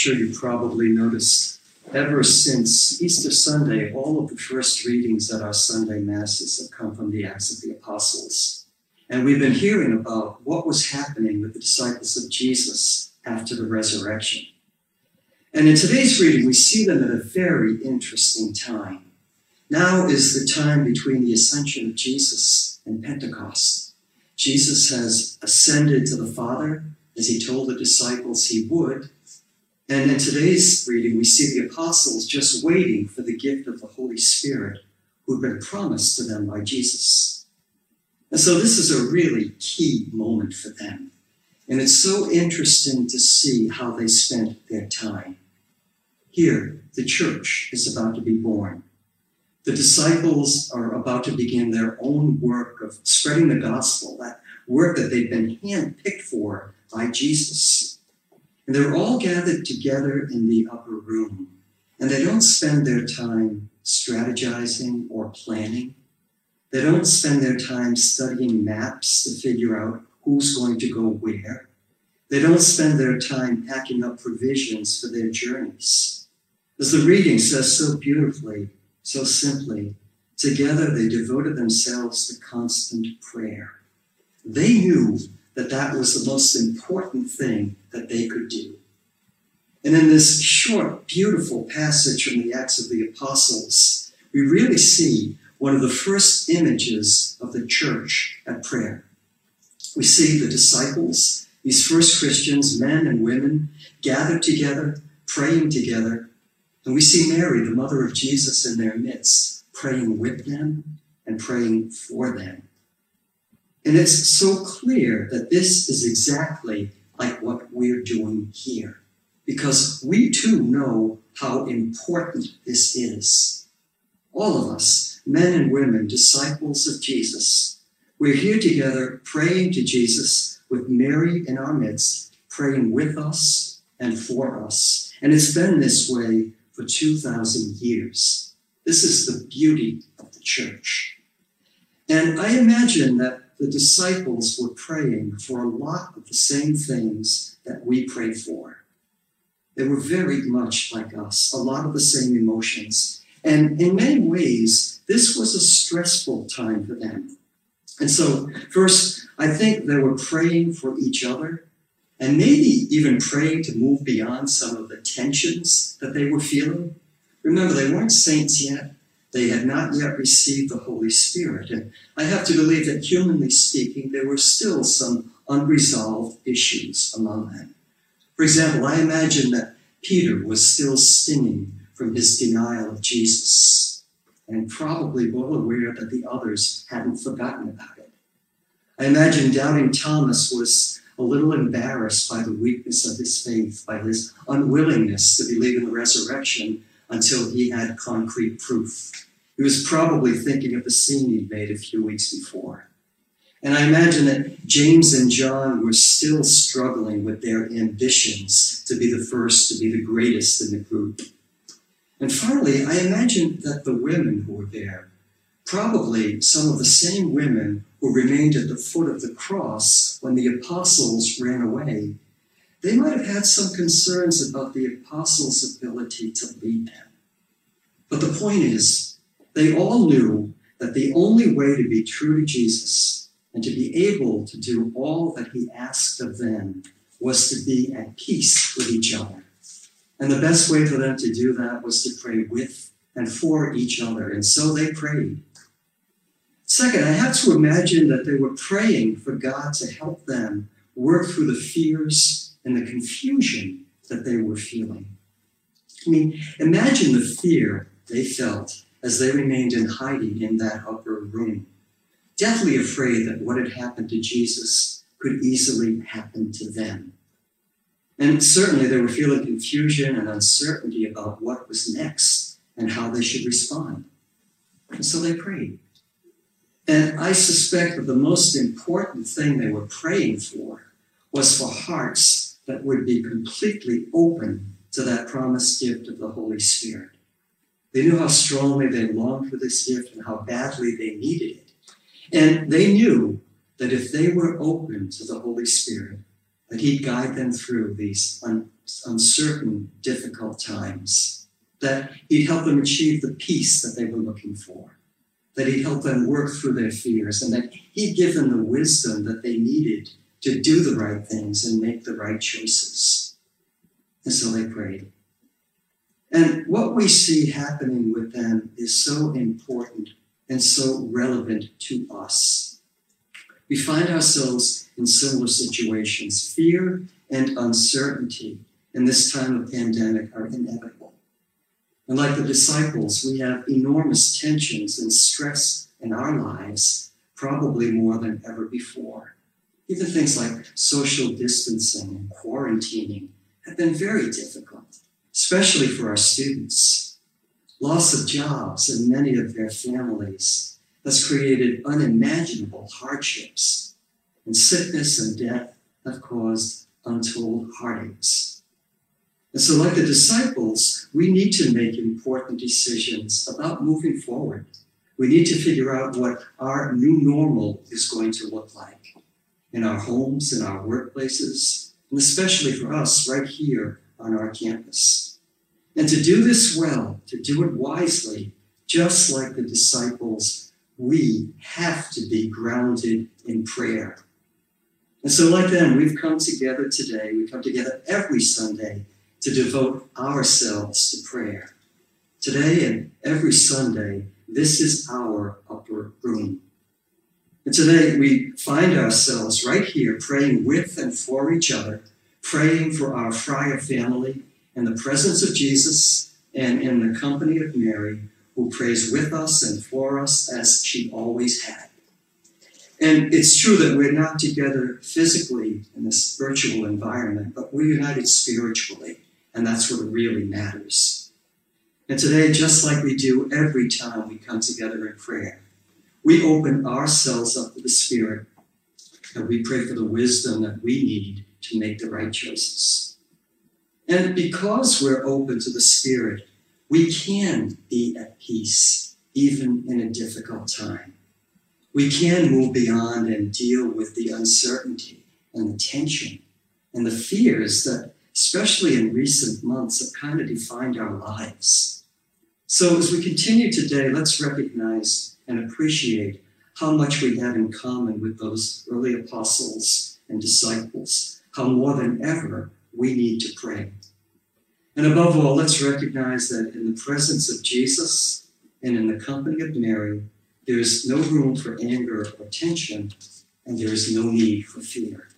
sure you probably noticed, ever since Easter Sunday, all of the first readings at our Sunday Masses have come from the Acts of the Apostles. And we've been hearing about what was happening with the disciples of Jesus after the resurrection. And in today's reading, we see them at a very interesting time. Now is the time between the ascension of Jesus and Pentecost. Jesus has ascended to the Father as he told the disciples he would. And in today's reading, we see the apostles just waiting for the gift of the Holy Spirit who'd been promised to them by Jesus. And so this is a really key moment for them. And it's so interesting to see how they spent their time. Here, the church is about to be born. The disciples are about to begin their own work of spreading the gospel, that work that they've been handpicked for by Jesus. And they're all gathered together in the upper room, and they don't spend their time strategizing or planning. They don't spend their time studying maps to figure out who's going to go where. They don't spend their time packing up provisions for their journeys. As the reading says so beautifully, so simply, together they devoted themselves to constant prayer. They knew that that was the most important thing that they could do. And in this short, beautiful passage from the Acts of the Apostles, we really see one of the first images of the church at prayer. We see the disciples, these first Christians, men and women, gathered together, praying together. And we see Mary, the mother of Jesus, in their midst, praying with them and praying for them. And it's so clear that this is exactly like what we're doing here, because we too know how important this is. All of us, men and women, disciples of Jesus, we're here together praying to Jesus with Mary in our midst, praying with us and for us. And it's been this way for 2,000 years. This is the beauty of the church. And I imagine that the disciples were praying for a lot of the same things that we pray for. They were very much like us, a lot of the same emotions. And in many ways, this was a stressful time for them. And so, first, I think they were praying for each other and maybe even praying to move beyond some of the tensions that they were feeling. Remember, they weren't saints yet. They had not yet received the Holy Spirit. And I have to believe that, humanly speaking, there were still some unresolved issues among them. For example, I imagine that Peter was still stinging from his denial of Jesus, and probably well aware that the others hadn't forgotten about it. I imagine doubting Thomas was a little embarrassed by the weakness of his faith, by his unwillingness to believe in the resurrection until he had concrete proof. He was probably thinking of the scene he'd made a few weeks before. And I imagine that James and John were still struggling with their ambitions to be the first, to be the greatest in the group. And finally, I imagine that the women who were there, probably some of the same women who remained at the foot of the cross when the apostles ran away, they might have had some concerns about the apostles' ability to lead them. But the point is, they all knew that the only way to be true to Jesus and to be able to do all that he asked of them was to be at peace with each other. And the best way for them to do that was to pray with and for each other. And so they prayed. Second, I have to imagine that they were praying for God to help them work through the fears and the confusion that they were feeling. I mean, imagine the fear they felt as they remained in hiding in that upper room, deathly afraid that what had happened to Jesus could easily happen to them. And certainly they were feeling confusion and uncertainty about what was next and how they should respond. And so they prayed. And I suspect that the most important thing they were praying for was for hearts that would be completely open to that promised gift of the Holy Spirit. They knew how strongly they longed for this gift and how badly they needed it. And they knew that if they were open to the Holy Spirit, that He'd guide them through these un- uncertain, difficult times, that He'd help them achieve the peace that they were looking for, that He'd help them work through their fears, and that He'd give them the wisdom that they needed to do the right things and make the right choices. And so they prayed. And what we see happening with them is so important and so relevant to us. We find ourselves in similar situations. Fear and uncertainty in this time of pandemic are inevitable. And like the disciples, we have enormous tensions and stress in our lives, probably more than ever before. Even things like social distancing and quarantining have been very difficult, especially for our students. Loss of jobs in many of their families has created unimaginable hardships, and sickness and death have caused untold heartaches. And so, like the disciples, we need to make important decisions about moving forward. We need to figure out what our new normal is going to look like in our homes, in our workplaces, and especially for us right here on our campus. And to do this well, to do it wisely, just like the disciples, we have to be grounded in prayer. And so, like them, we've come together today, we come together every Sunday to devote ourselves to prayer. Today and every Sunday, this is our upper room. And today we find ourselves right here praying with and for each other, praying for our friar family in the presence of Jesus and in the company of Mary, who prays with us and for us as she always had. And it's true that we're not together physically in this virtual environment, but we're united spiritually, and that's what really matters. And today, just like we do every time we come together in prayer, we open ourselves up to the Spirit and we pray for the wisdom that we need to make the right choices. And because we're open to the Spirit, we can be at peace even in a difficult time. We can move beyond and deal with the uncertainty and the tension and the fears that, especially in recent months, have kind of defined our lives. So as we continue today, let's recognize and appreciate how much we have in common with those early apostles and disciples, how more than ever we need to pray. And above all, let's recognize that in the presence of Jesus and in the company of Mary, there is no room for anger or tension, and there is no need for fear.